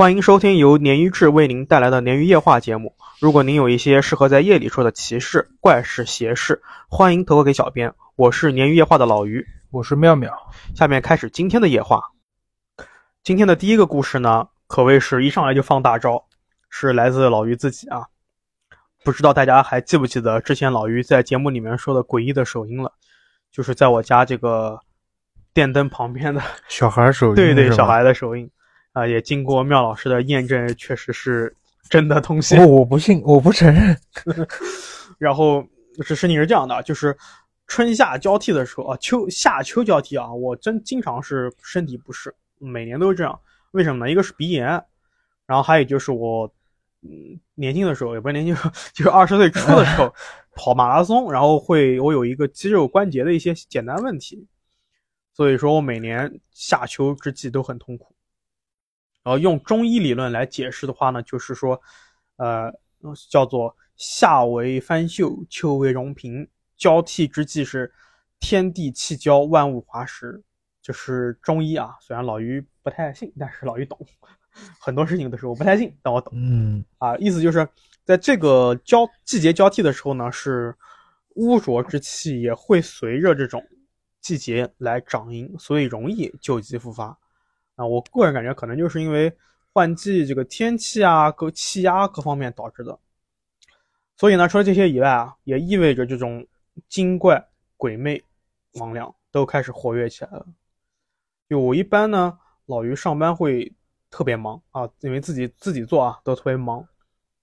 欢迎收听由鲶鱼志为您带来的鲶鱼夜话节目。如果您有一些适合在夜里说的奇事、怪事、邪事，欢迎投稿给小编。我是鲶鱼夜话的老鱼，我是妙妙。下面开始今天的夜话。今天的第一个故事呢，可谓是一上来就放大招，是来自老于自己啊。不知道大家还记不记得之前老于在节目里面说的诡异的手音了？就是在我家这个电灯旁边的小孩手音，对对，小孩的手音啊，也经过妙老师的验证，确实是真的东西。我我不信，我不承认。然后这事情是这样的，就是春夏交替的时候啊，秋夏秋交替啊，我真经常是身体不适，每年都是这样。为什么呢？一个是鼻炎，然后还有就是我嗯年轻的时候，也不是年轻，就是二十岁初的时候 跑马拉松，然后会我有一个肌肉关节的一些简单问题，所以说我每年夏秋之际都很痛苦。然后用中医理论来解释的话呢，就是说，呃，叫做夏为翻秀，秋为荣平，交替之际是天地气交，万物华实，就是中医啊。虽然老于不太信，但是老于懂，很多事情都是我不太信，但我懂。嗯啊，意思就是在这个交季节交替的时候呢，是污浊之气也会随着这种季节来长阴，所以容易旧疾复发。啊，我个人感觉可能就是因为换季这个天气啊、各气压各方面导致的。所以呢，除了这些以外啊，也意味着这种精怪、鬼魅、魍魉都开始活跃起来了。就我一般呢，老于上班会特别忙啊，因为自己自己做啊，都特别忙。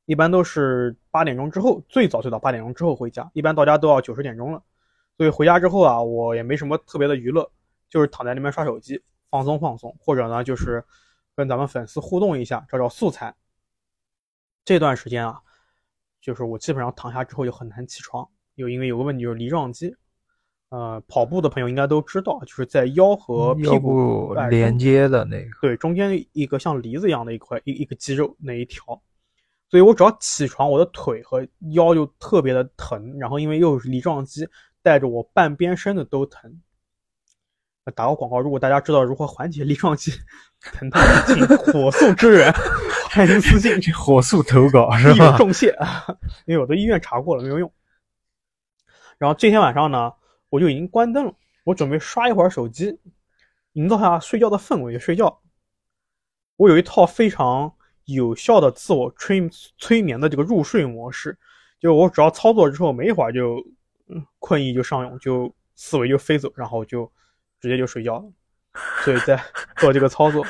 一般都是八点钟之后，最早最早八点钟之后回家，一般到家都要九十点钟了。所以回家之后啊，我也没什么特别的娱乐，就是躺在那边刷手机。放松放松，或者呢，就是跟咱们粉丝互动一下，找找素材。这段时间啊，就是我基本上躺下之后就很难起床，又因为有个问题就是梨状肌。呃，跑步的朋友应该都知道，就是在腰和屁股连接的那个，对，中间一个像梨子一样的一块一一个肌肉那一条。所以我只要起床，我的腿和腰就特别的疼，然后因为又是梨状肌，带着我半边身子都疼。打个广告，如果大家知道如何缓解梨状肌疼痛，请火速支援，欢迎私信，火速投稿是吧？重谢，因为我在医院查过了，没有用。然后这天晚上呢，我就已经关灯了，我准备刷一会儿手机，营造下睡觉的氛围，睡觉。我有一套非常有效的自我催催眠的这个入睡模式，就我只要操作之后，没一会儿就困意就上涌，就思维就飞走，然后就。直接就睡觉了，所以在做这个操作。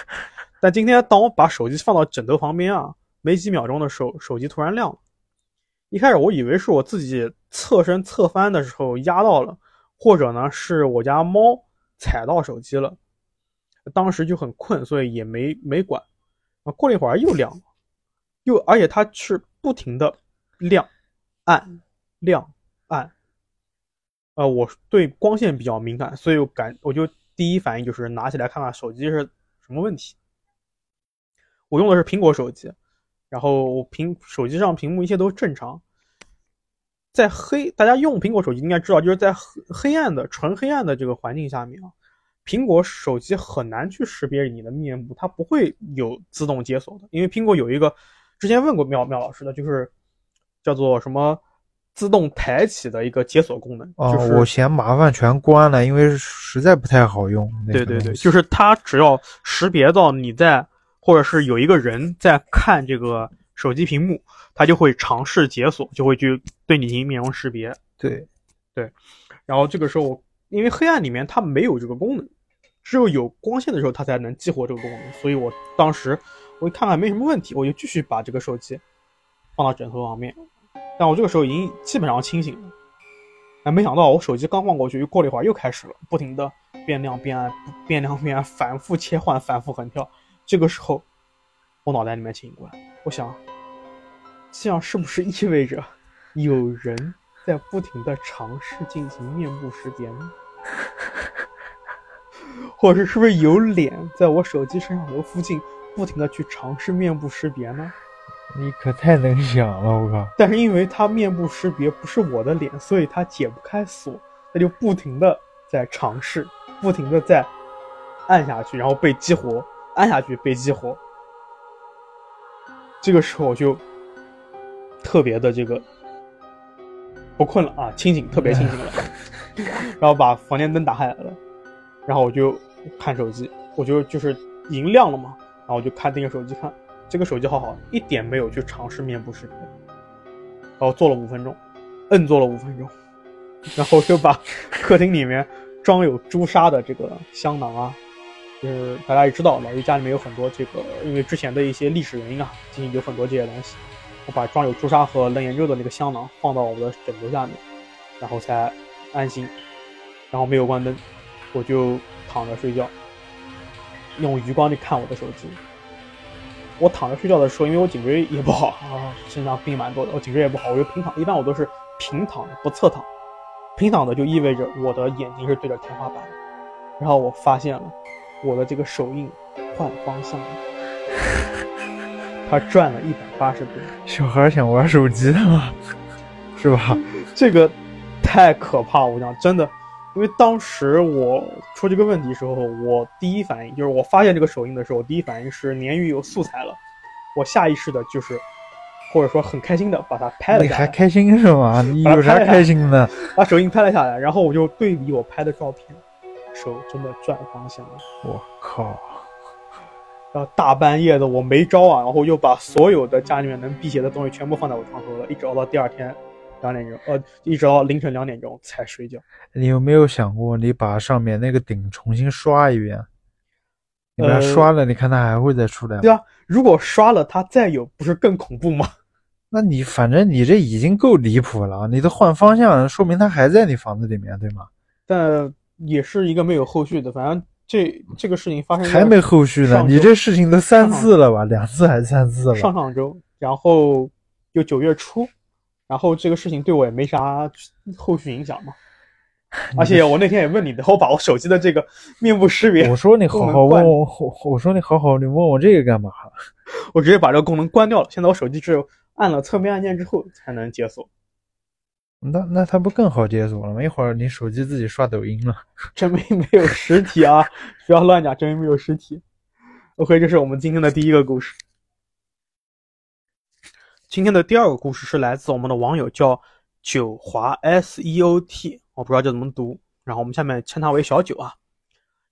但今天当我把手机放到枕头旁边啊，没几秒钟的时候，手机突然亮了。一开始我以为是我自己侧身侧翻的时候压到了，或者呢是我家猫踩到手机了。当时就很困，所以也没没管。啊，过了一会儿又亮了，又而且它是不停的亮、暗、亮、暗。呃，我对光线比较敏感，所以我感我就第一反应就是拿起来看看手机是什么问题。我用的是苹果手机，然后屏手机上屏幕一切都正常。在黑，大家用苹果手机应该知道，就是在黑黑暗的纯黑暗的这个环境下面啊，苹果手机很难去识别你的面部，它不会有自动解锁的，因为苹果有一个之前问过妙妙老师的，就是叫做什么？自动抬起的一个解锁功能哦，我嫌麻烦，全关了，因为实在不太好用。对对对，就是它只要识别到你在，或者是有一个人在看这个手机屏幕，它就会尝试解锁，就会去对你进行面容识别。对对，然后这个时候，因为黑暗里面它没有这个功能，只有有光线的时候它才能激活这个功能，所以我当时我一看看没什么问题，我就继续把这个手机放到枕头旁边。但我这个时候已经基本上清醒了，但没想到我手机刚放过去，又过了一会儿又开始了，不停的变亮变暗，变亮变暗，反复切换，反复横跳。这个时候，我脑袋里面清醒过来，我想，这样是不是意味着有人在不停的尝试进行面部识别呢？或者是不是有脸在我手机摄像头附近不停的去尝试面部识别呢？你可太能想了，我靠！但是因为它面部识别不是我的脸，所以它解不开锁，它就不停的在尝试，不停的在按下去，然后被激活，按下去被激活。这个时候我就特别的这个不困了啊，清醒，特别清醒了。然后把房间灯打开来了，然后我就看手机，我就就是已经亮了嘛，然后我就看盯着手机看，这个手机号好，一点没有去尝试面部识别。然后做了五分钟，摁做了五分钟，然后就把 客厅里面装有朱砂的这个香囊啊，就是大家也知道，老于家里面有很多这个，因为之前的一些历史原因啊，进行有很多这些东西。我把装有朱砂和冷眼肉的那个香囊放到我的枕头下面，然后才安心，然后没有关灯，我就躺着睡觉，用余光去看我的手机。我躺着睡觉的时候，因为我颈椎也不好啊，身上病蛮多的，我颈椎也不好，我就平躺。一般我都是平躺的，不侧躺。平躺的就意味着我的眼睛是对着天花板的。然后我发现了，我的这个手印换方向了，它转了一百八十度。小孩想玩手机的吗？是吧？这个太可怕，我讲真的，因为当时我出这个问题时候，我第一反应就是我发现这个手印的时候，第一反应是鲶鱼有素材了，我下意识的就是，或者说很开心的把它拍了下来，你还开心是吗？你有啥开心的？把手印拍了下来，然后我就对比我拍的照片，手真的转方向了。我靠！然后大半夜的我没招啊，然后又把所有的家里面能辟邪的东西全部放在我床头了，一直熬到第二天两点钟，呃，一直到凌晨两点钟才睡觉。你有没有想过，你把上面那个顶重新刷一遍？你把它呃刷了，你看它还会再出来吗？对啊，如果刷了它再有，不是更恐怖吗？那你反正你这已经够离谱了，你都换方向，说明它还在你房子里面，对吗？但也是一个没有后续的，反正这这个事情发生还没后续呢，你这事情都三次了吧？两次还是三次了？上上周，然后就九月初，然后这个事情对我也没啥后续影响嘛。而且我那天也问你的，我把我手机的这个面部识别我，说你好好问我，我我说你好好，你问我这个干嘛？我直接把这个功能关掉了。现在我手机只有按了侧面按键之后才能解锁，那那它不更好解锁了吗？一会儿你手机自己刷抖音了。证明没有实体啊！不要乱讲，证明没有实体。OK，这是我们今天的第一个故事。今天的第二个故事是来自我们的网友叫九华 S E O T，我不知道这怎么读，然后我们下面称他为小九啊。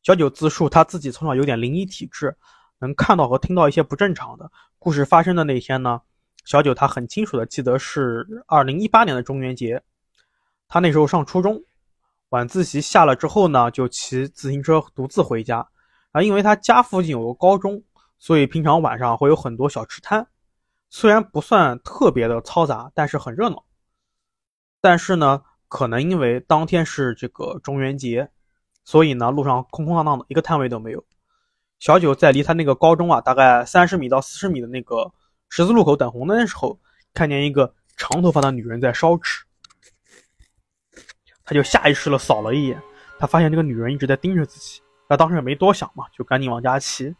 小九自述他自己从小有点灵异体质，能看到和听到一些不正常的故事发生的那天呢。小九他很清楚的记得是二零一八年的中元节，他那时候上初中，晚自习下了之后呢，就骑自行车独自回家。啊，因为他家附近有个高中，所以平常晚上会有很多小吃摊，虽然不算特别的嘈杂，但是很热闹。但是呢，可能因为当天是这个中元节，所以呢，路上空空荡荡的，一个摊位都没有。小九在离他那个高中啊，大概三十米到四十米的那个十字路口等红灯的时候，看见一个长头发的女人在烧纸。他就下意识的扫了一眼，他发现这个女人一直在盯着自己。他当时也没多想嘛，就赶紧往家骑。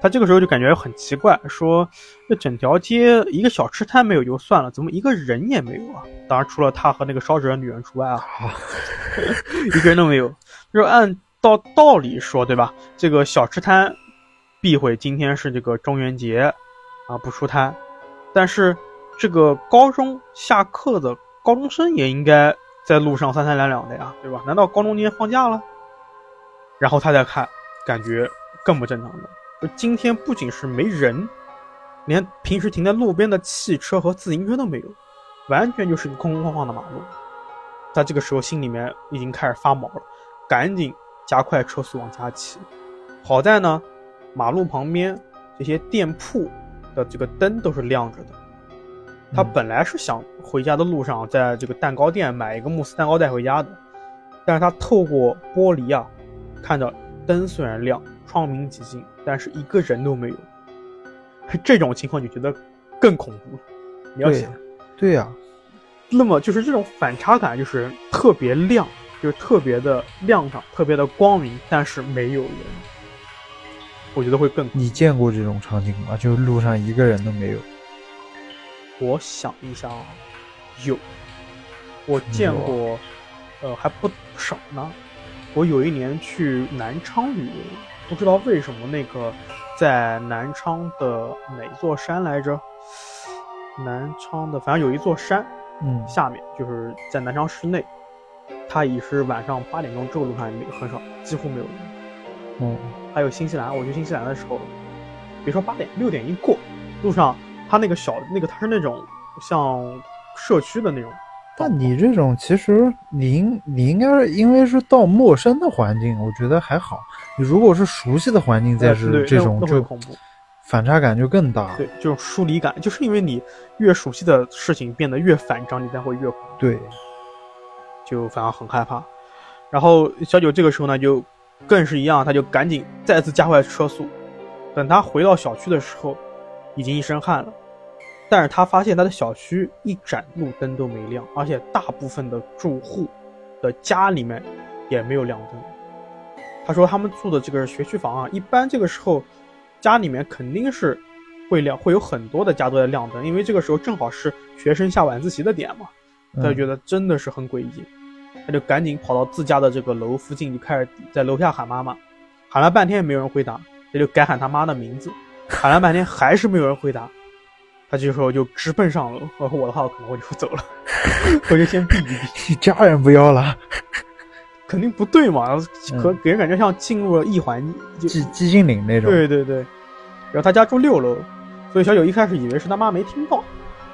他这个时候就感觉很奇怪，说这整条街一个小吃摊没有就算了，怎么一个人也没有啊？当然除了他和那个烧纸的女人除外啊，一个人都没有。就是按道道理说，对吧？这个小吃摊避讳今天是这个中元节啊，不出摊。但是这个高中下课的高中生也应该在路上三三两两的呀，对吧？难道高中今天放假了？然后他再看，感觉更不正常的。就今天不仅是没人，连平时停在路边的汽车和自行车都没有，完全就是一个空空旷旷的马路。他这个时候心里面已经开始发毛了，赶紧加快车速往家骑。好在呢，马路旁边这些店铺的这个灯都是亮着的。他嗯本来是想回家的路上，在这个蛋糕店买一个慕斯蛋糕带回家的，但是他透过玻璃啊，看着灯虽然亮，窗明几净，但是一个人都没有。这种情况你觉得更恐怖了。你要对想，对呀、那么就是这种反差感，就是特别亮，就是特别的亮堂，特别的光明，但是没有人，我觉得会更。你见过这种场景吗？就是路上一个人都没有。我想一下啊，有，我见过，呃，还不少呢。我有一年去南昌旅游，不知道为什么那个在南昌的哪座山来着？南昌的，反正有一座山嗯下面，就是在南昌市内，它已是晚上八点钟，这个路上也没很少，几乎没有人。嗯，还有新西兰，我去新西兰的时候，别说八点，六点一过，路上它那个小那个它是那种像社区的那种，但你这种其实你应你应该是因为是到陌生的环境，我觉得还好。你如果是熟悉的环境，再呃是这种就恐怖。反差感就更大。对，这种疏离感，就是因为你越熟悉的事情变得越反常，你才会越恐怖，对，就反而很害怕。然后小九这个时候呢，就更是一样，他就赶紧再次加快车速。等他回到小区的时候，已经一身汗了，但是他发现他的小区一盏路灯都没亮，而且大部分的住户的家里面也没有亮灯。他说他们住的这个学区房啊，一般这个时候家里面肯定是会亮，会有很多的家都在亮灯，因为这个时候正好是学生下晚自习的点嘛。他就嗯觉得真的是很诡异，他就赶紧跑到自家的这个楼附近，就开始在楼下喊妈妈，喊了半天也没有人回答，他就改喊他妈的名字，喊了半天还是没有人回答，他这时候就直奔上楼。然后我的话，我可能我就走了，我就先避一避。你家人不要了，肯定不对嘛，可嗯给人感觉像进入了异环，就寂寂静岭那种。对对对。然后他家住六楼，所以小九一开始以为是他妈没听到，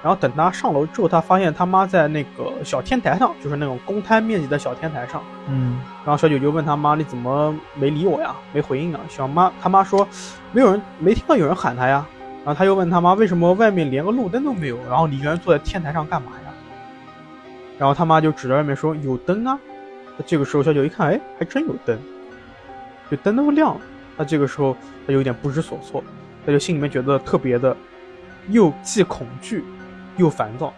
然后等他上楼之后，他发现他妈在那个小天台上，就是那种公摊面积的小天台上。嗯，然后小九就问他妈：“你怎么没理我呀？没回应啊？”小妈他妈说：“没有人，没听到有人喊他呀。”然后他又问他妈：“为什么外面连个路灯都没有？然后你一个人坐在天台上干嘛呀？”然后他妈就指着外面说：“有灯啊。”这个时候小九一看，哎，还真有灯，就灯都亮了。他这个时候他有点不知所措，他就心里面觉得特别的，又既恐惧又烦躁，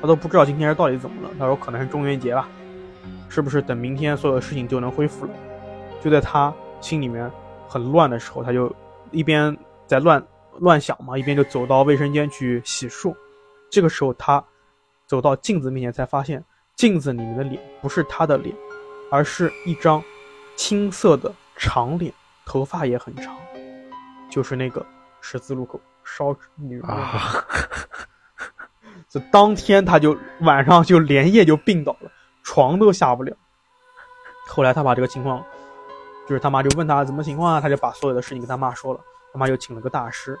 他都不知道今天是到底怎么了。他说可能是中元节吧，是不是等明天所有的事情就能恢复了？就在他心里面很乱的时候，他就一边在乱乱想嘛，一边就走到卫生间去洗漱。这个时候他走到镜子面前，才发现镜子里面的脸不是他的脸，而是一张青色的长脸，头发也很长，就是那个十字路口烧女啊，这当天他就晚上就连夜就病倒了，床都下不了。后来他把这个情况，就是他妈就问他怎么情况啊，他就把所有的事情跟他妈说了。他妈就请了个大师，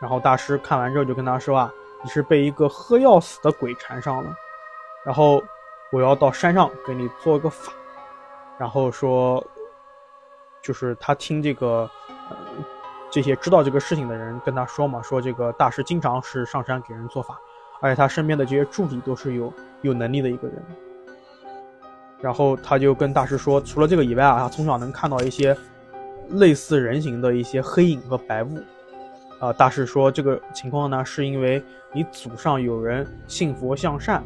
然后大师看完之后就跟他说啊，你是被一个喝药死的鬼缠上了，然后我要到山上给你做个法，然后说，就是他听这个，呃，这些知道这个事情的人跟他说嘛，说这个大师经常是上山给人做法，而且他身边的这些助理都是有有能力的一个人。然后他就跟大师说，除了这个以外啊，他从小能看到一些类似人形的一些黑影和白雾。啊、大师说这个情况呢，是因为你祖上有人信佛向善，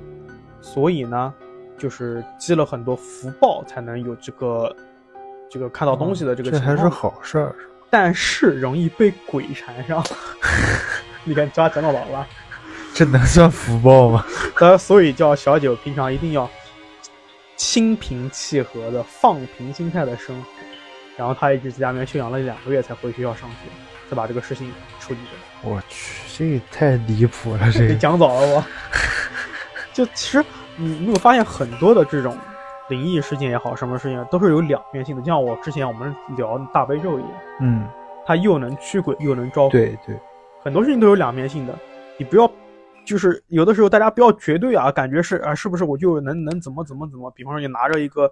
所以呢，就是积了很多福报，才能有这个这个看到东西的这个这情况。还是好事儿。但是容易被鬼缠上。你看抓讲到老了，这能算福报吗？呃，所以叫小九平常一定要心平气和的放平心态的生活。然后他一直在家里面休养了两个月才回学校上学，才把这个事情处理的。我去，这也太离谱了，这个。讲早了我。就其实你你有发现很多的这种灵异事件也好，什么事情都是有两面性的，就像我之前我们聊大悲咒一样，嗯，它又能驱鬼又能招鬼。对对，很多事情都有两面性的，你不要，就是有的时候大家不要绝对啊，感觉是啊，是不是我就能能怎么怎么怎么？比方说你拿着一个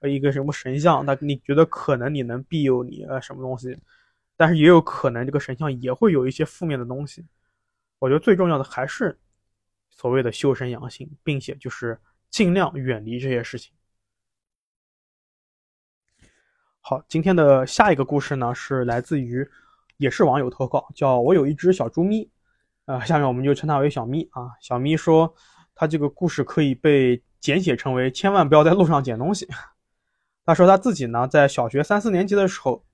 呃一个什么神像，那你觉得可能你能庇佑你呃什么东西，但是也有可能这个神像也会有一些负面的东西。我觉得最重要的还是所谓的修身养性，并且就是尽量远离这些事情。好，今天的下一个故事呢是来自于也是网友投稿，叫我有一只小猪咪，呃，下面我们就称它为小咪啊。小咪说，他这个故事可以被简写成为千万不要在路上捡东西。他说他自己呢在小学三四年级的时候，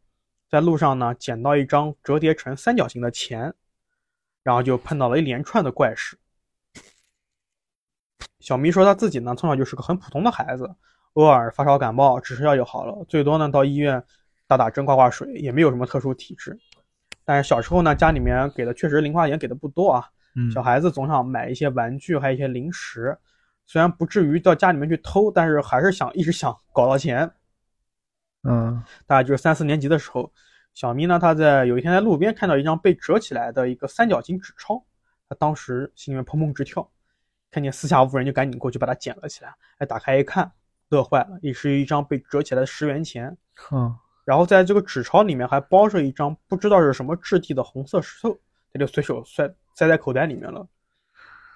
在路上呢捡到一张折叠成三角形的钱，然后就碰到了一连串的怪事。小咪说他自己呢从小就是个很普通的孩子，偶尔发烧感冒吃吃药就好了，最多呢到医院打打针、挂挂水，也没有什么特殊体质。但是小时候呢，家里面给的确实零花钱给的不多啊。嗯小孩子总想买一些玩具，还有一些零食，虽然不至于到家里面去偷，但是还是想一直想搞到钱。嗯大概就是三四年级的时候，小咪呢，他在有一天在路边看到一张被折起来的一个三角形纸钞，他当时心里面砰砰直跳，看见四下无人，就赶紧过去把它捡了起来。哎，打开一看，乐坏了，也是一张被折起来的十元钱。嗯然后在这个纸钞里面还包着一张不知道是什么质地的红色石头，他就随手塞塞在口袋里面了。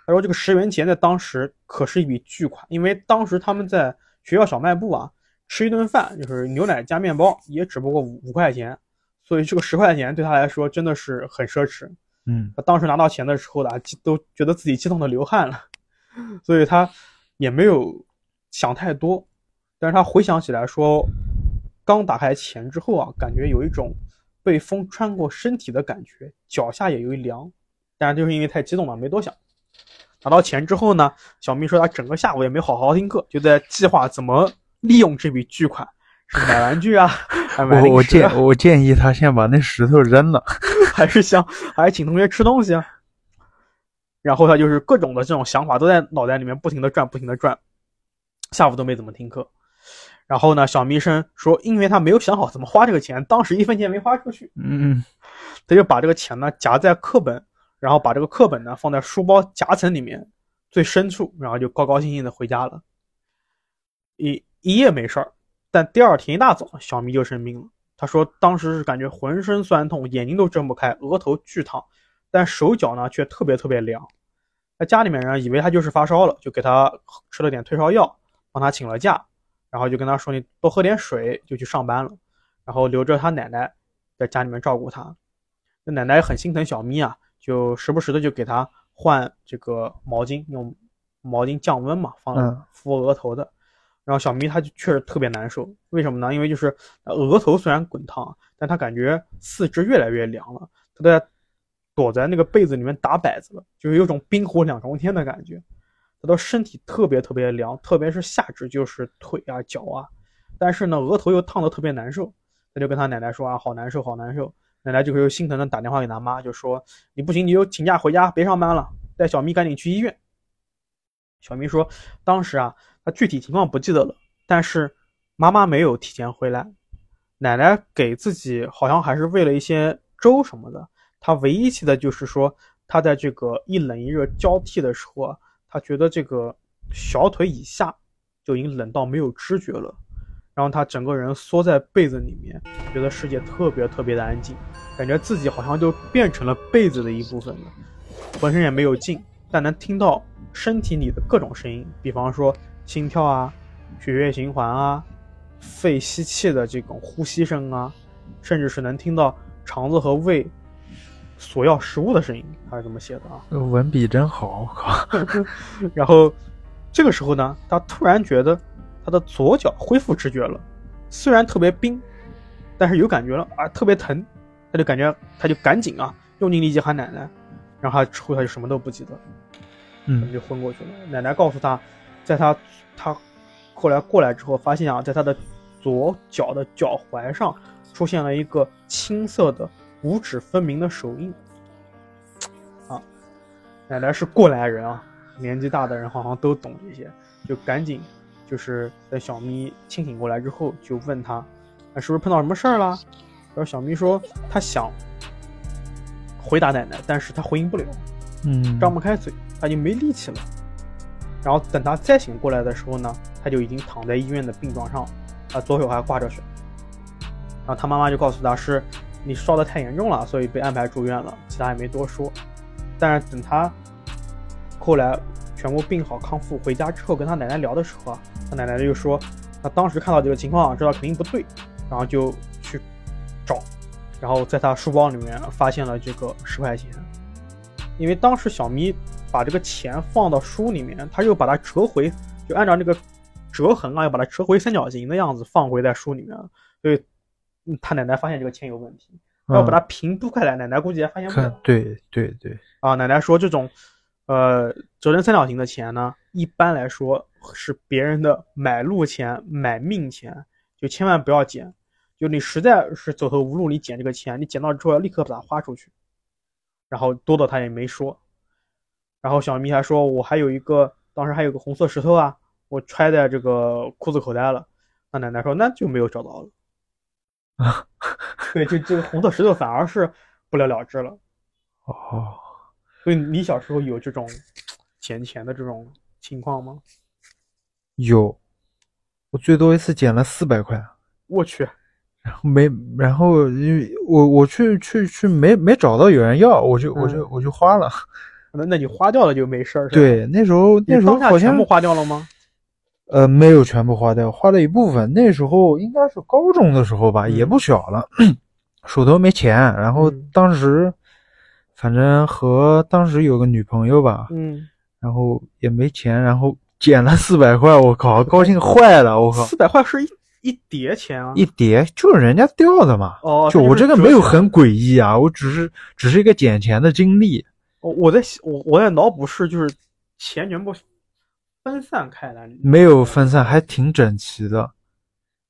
他说这个十元钱在当时可是一笔巨款，因为当时他们在学校小卖部啊吃一顿饭就是牛奶加面包，也只不过五五块钱，所以这个十块钱对他来说真的是很奢侈。嗯他当时拿到钱的时候呢，激都觉得自己激动的流汗了，所以他也没有想太多。但是他回想起来说，刚打开钱之后啊，感觉有一种被风穿过身体的感觉，脚下也有一凉。但是就是因为太激动了，没多想。拿到钱之后呢，小明说他整个下午也没好好听课，就在计划怎么利用这笔巨款，是买玩具啊，还买我我建我建议他先把那石头扔了。还是想还是请同学吃东西啊。然后他就是各种的这种想法都在脑袋里面不停的转，不停的转，下午都没怎么听课。然后呢，小咪生说，因为他没有想好怎么花这个钱，当时一分钱没花出去，嗯他就把这个钱呢夹在课本，然后把这个课本呢放在书包夹层里面最深处，然后就高高兴兴的回家了。一一夜没事儿，但第二天一大早，小咪就生病了。他说当时是感觉浑身酸痛，眼睛都睁不开，额头巨烫，但手脚呢却特别特别凉。那家里面人以为他就是发烧了，就给他吃了点退烧药，帮他请了假，然后就跟他说你多喝点水，就去上班了，然后留着他奶奶在家里面照顾他。那奶奶也很心疼小咪啊，就时不时的就给他换这个毛巾，用毛巾降温嘛，放嗯敷额头的。然后小咪他就确实特别难受，为什么呢？因为就是额头虽然滚烫，但他感觉四肢越来越凉了，他在躲在那个被子里面打摆子了，就是有种冰火两重天的感觉。他的身体特别特别凉，特别是下肢，就是腿啊、脚啊，但是呢，额头又烫得特别难受。他就跟他奶奶说啊，好难受，好难受。奶奶就是又心疼的打电话给他妈，就说你不行，你就请假回家，别上班了，带小咪赶紧去医院。小咪说，当时啊，他具体情况不记得了，但是妈妈没有提前回来，奶奶给自己好像还是喂了一些粥什么的。他唯一记得就是说，他在这个一冷一热交替的时候啊，他觉得这个小腿以下就已经冷到没有知觉了，然后他整个人缩在被子里面，觉得世界特别特别的安静，感觉自己好像就变成了被子的一部分了，浑身也没有劲，但能听到身体里的各种声音，比方说心跳啊、血液循环啊、肺吸气的这种呼吸声啊，甚至是能听到肠子和胃索要食物的声音，他是这么写的啊。文笔真好，我靠！然后这个时候呢，他突然觉得他的左脚恢复知觉了，虽然特别冰，但是有感觉了啊，特别疼，他就感觉他就赶紧啊，用尽力气喊奶奶，然后他之后他就什么都不记得了。嗯就昏过去了。奶奶告诉他，在他他后来过来之后，发现啊，在他的左脚的脚踝上出现了一个青色的五指分明的手印。啊，奶奶是过来人啊，年纪大的人好像都懂这些，就赶紧就是在小咪清醒过来之后，就问他，啊，是不是碰到什么事儿了？然后小咪说，他想回答奶奶，但是他回应不了。嗯，张不开嘴，他就没力气了。然后等他再醒过来的时候呢，他就已经躺在医院的病床上，啊，左手还挂着血。然后他妈妈就告诉他是，你烧得太严重了，所以被安排住院了，其他也没多说。但是等他后来全部病好康复回家之后，跟他奶奶聊的时候啊，他奶奶就说，他当时看到这个情况，知道肯定不对，然后就去找，然后在他书包里面发现了这个十块钱。因为当时小咪把这个钱放到书里面，他又把它折回，就按照那个折痕啊，又把它折回三角形的样子放回在书里面了。所以嗯他奶奶发现这个钱有问题，要把它平铺开来，奶奶估计还发现不了，对对对，啊。奶奶说这种呃折成三角形的钱呢，一般来说是别人的买路钱、买命钱，就千万不要捡。就你实在是走投无路，你捡这个钱，你捡到之后要立刻把它花出去。然后多的他也没说。然后小咪还说，我还有一个，当时还有个红色石头啊，我揣在这个裤子口袋了。那奶奶说，那就没有找到了。啊，对，就这个红色石头反而是不了了之了。哦，所以你小时候有这种捡钱的这种情况吗？有，我最多一次捡了四百块，我去，然后没，然后因为我我去去去没没找到有人要，我就我就嗯我就花了。那那你花掉了就没事儿，对，那时候那时候好像全部花掉了吗？呃没有全部花掉，花了一部分。那时候应该是高中的时候吧，嗯也不小了，手头没钱，然后嗯当时反正和当时有个女朋友吧，嗯，然后也没钱，然后捡了四百块，我靠，高兴坏了，我靠，四百块是一一叠钱啊。一叠就是人家掉的嘛。哦，就我这个没有很。很诡异啊，我只是只是一个捡钱的经历。我我在我我在脑补是就是钱全部分散开来，没有分散，还挺整齐的，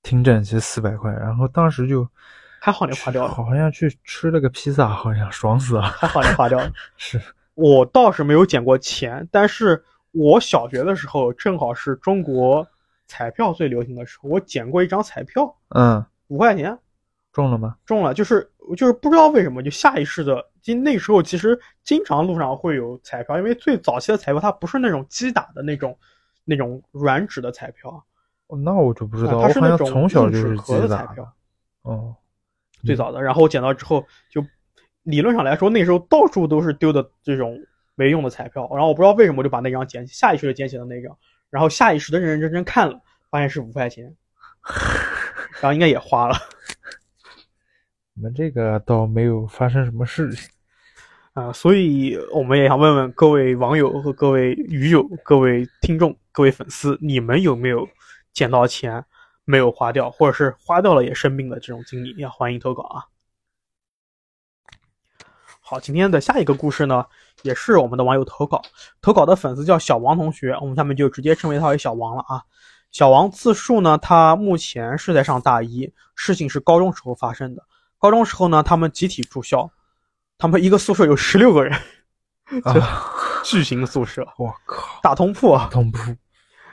挺整齐，四百块。然后当时就还好你花掉了，好像去吃了个披萨，好像爽死了。还好你花掉了。是，我倒是没有捡过钱，但是我小学的时候正好是中国彩票最流行的时候，我捡过一张彩票，嗯，五块钱中了吗？中了，就是就是不知道为什么就下意识的，就那时候其实经常路上会有彩票，因为最早期的彩票它不是那种机打的那种那种软纸的彩票，哦那我就不知道，啊它是那种从小就是硬纸壳的彩票。哦，最早的，然后我捡到之后，就理论上来说，那时候到处都是丢的这种没用的彩票，然后我不知道为什么就把那张捡起，下意识的捡起了那张，然后下意识的认认真真看了，发现是五块钱，然后应该也花了我们这个倒没有发生什么事情。啊、所以我们也想问问各位网友和各位鱼友、各位听众、各位粉丝，你们有没有捡到钱没有花掉，或者是花掉了也生病的这种经历？要欢迎投稿啊！好，今天的下一个故事呢，也是我们的网友投稿，投稿的粉丝叫小王同学，我们下面就直接称为他为小王了啊。小王自述呢，他目前是在上大一，事情是高中时候发生的。高中时候呢，他们集体住校，他们一个宿舍有十六个人，啊，巨型宿舍，我靠，大通铺啊。通铺。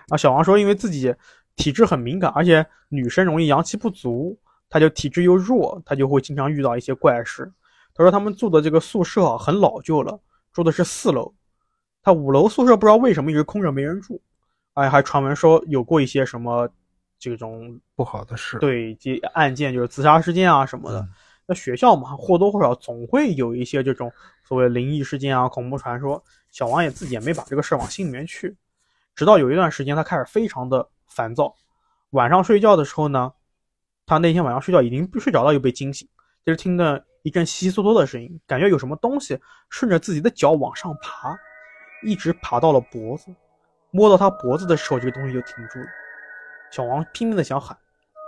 啊，小王说，因为自己体质很敏感，而且女生容易阳气不足，他就体质又弱，他就会经常遇到一些怪事。他说他们住的这个宿舍啊很老旧了，住的是四楼，他五楼宿舍不知道为什么一直空着没人住，哎，还传闻说有过一些什么这种不好的事。，对及案件，就是自杀事件啊什么的。嗯那学校嘛，或多或少总会有一些这种所谓灵异事件啊、恐怖传说。小王也自己也没把这个事往心里面去，直到有一段时间，他开始非常的烦躁。晚上睡觉的时候呢，他那天晚上睡觉已经睡着了，又被惊醒，就是听到一阵窸窸窣窣的声音，感觉有什么东西顺着自己的脚往上爬，一直爬到了脖子。摸到他脖子的时候，这个东西就停住了。小王拼命的想喊，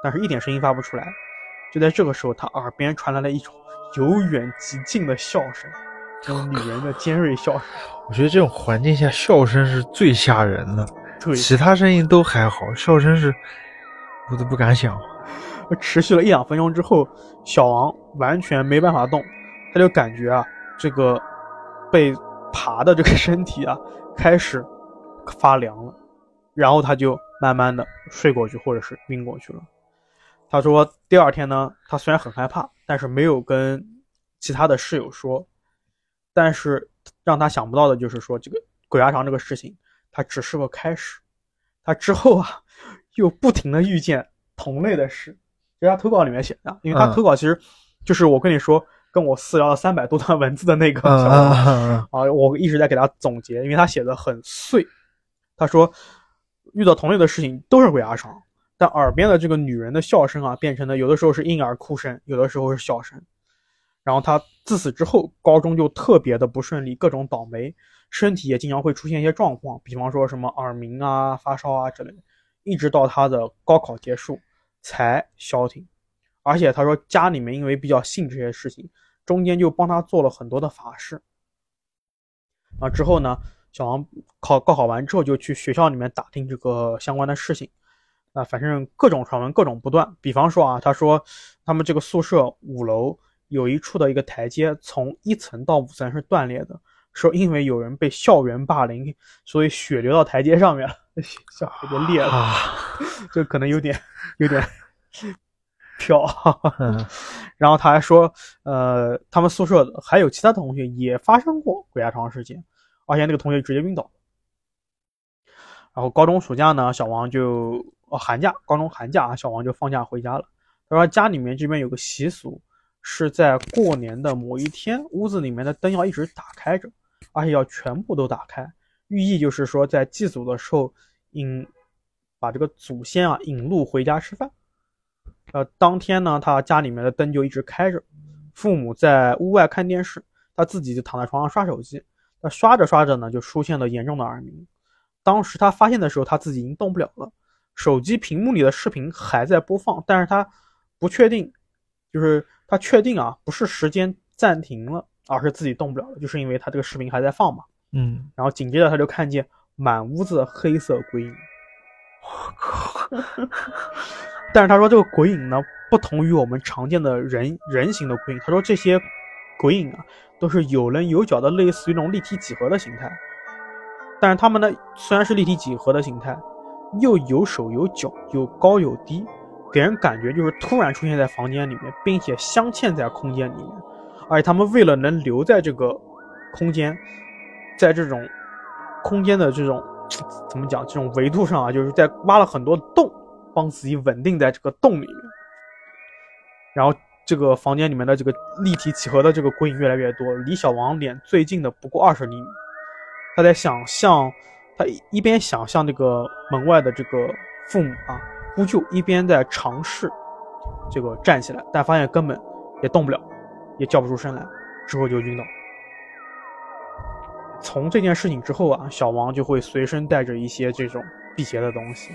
但是一点声音发不出来。就在这个时候，他耳边传来了一种由远及近的笑声，这种女人的尖锐笑声。我觉得这种环境下笑声是最吓人的，对，其他声音都还好，笑声是我都不敢想。持续了一两分钟之后，小王完全没办法动，他就感觉啊，这个被爬的这个身体啊开始发凉了，然后他就慢慢的睡过去，或者是晕过去了。他说第二天呢，他虽然很害怕，但是没有跟其他的室友说，但是让他想不到的就是说这个鬼压床这个事情，它只是个开始，他之后啊又不停的遇见同类的事。这是他投稿里面写的，因为他嗯投稿其实就是我跟你说，跟我私聊了三百多段文字的那个啊，我一直在给他总结，因为他写的很碎。他说遇到同类的事情都是鬼压床，但耳边的这个女人的笑声啊，变成了有的时候是婴儿哭声，有的时候是笑声。然后他自此之后，高中就特别的不顺利，各种倒霉，身体也经常会出现一些状况，比方说什么耳鸣啊、发烧啊之类的，一直到他的高考结束才消停。而且他说家里面因为比较信这些事情，中间就帮他做了很多的法事。啊，之后呢，小王考高考完之后就去学校里面打听这个相关的事情。啊，反正各种传闻各种不断。比方说啊，他说他们这个宿舍五楼有一处的一个台阶，从一层到五层是断裂的，说因为有人被校园霸凌，所以血流到台阶上面了，小孩就裂了，啊，这可能有点有点 飘。嗯 然后他还说，呃，他们宿舍还有其他同学也发生过鬼压床事件，而且那个同学直接晕倒。然后高中暑假呢，小王就哦寒假，高中寒假啊，小王就放假回家了。他说家里面这边有个习俗，是在过年的某一天，屋子里面的灯要一直打开着，而且要全部都打开，寓意就是说在祭祖的时候引把这个祖先啊引路回家吃饭。呃，当天呢，他家里面的灯就一直开着，父母在屋外看电视，他自己就躺在床上刷手机。那刷着刷着呢，就出现了严重的耳鸣。当时他发现的时候，他自己已经动不了了，手机屏幕里的视频还在播放，但是他不确定，就是他确定啊，不是时间暂停了，而是自己动不了了，就是因为他这个视频还在放嘛。嗯，然后紧接着他就看见满屋子黑色鬼影。我靠，但是他说这个鬼影呢，不同于我们常见的人人形的鬼影。他说这些鬼影啊，都是有棱有角的，类似于那种立体几何的形态。但是他们呢，虽然是立体几何的形态，又有手有脚，有高有低，给人感觉就是突然出现在房间里面，并且镶嵌在空间里面。而且他们为了能留在这个空间，在这种空间的这种怎么讲，这种维度上啊，就是在挖了很多洞，帮自己稳定在这个洞里面。然后这个房间里面的这个立体几何的这个鬼影越来越多，离小王脸最近的不过二十厘米。他在想象，他一边想象这个门外的这个父母啊呼救，一边在尝试这个站起来，但发现根本也动不了，也叫不出声来，之后就晕倒。从这件事情之后啊，小王就会随身带着一些这种辟邪的东西。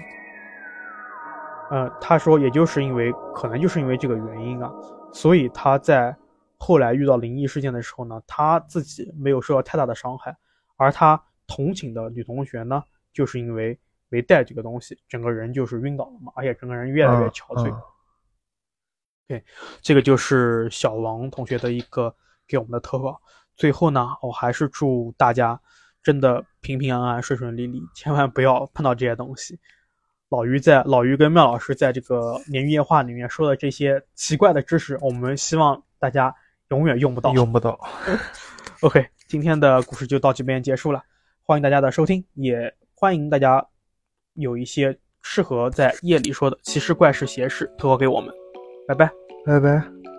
呃，他说，也就是因为可能就是因为这个原因啊，所以他在后来遇到灵异事件的时候呢，他自己没有受到太大的伤害，而他同寝的女同学呢，就是因为没带这个东西，整个人就是晕倒了嘛，而且整个人越来越憔悴。嗯 这个就是小王同学的一个给我们的投稿。最后呢，我还是祝大家真的平平安安、顺顺利利，千万不要碰到这些东西。老于在老于跟妙老师在这个鲶鱼夜话里面说的这些奇怪的知识，我们希望大家永远用不到。用不到。OK，今天的故事就到这边结束了，欢迎大家的收听，也欢迎大家有一些适合在夜里说的奇事怪事邪事投稿给我们，拜拜。拜拜。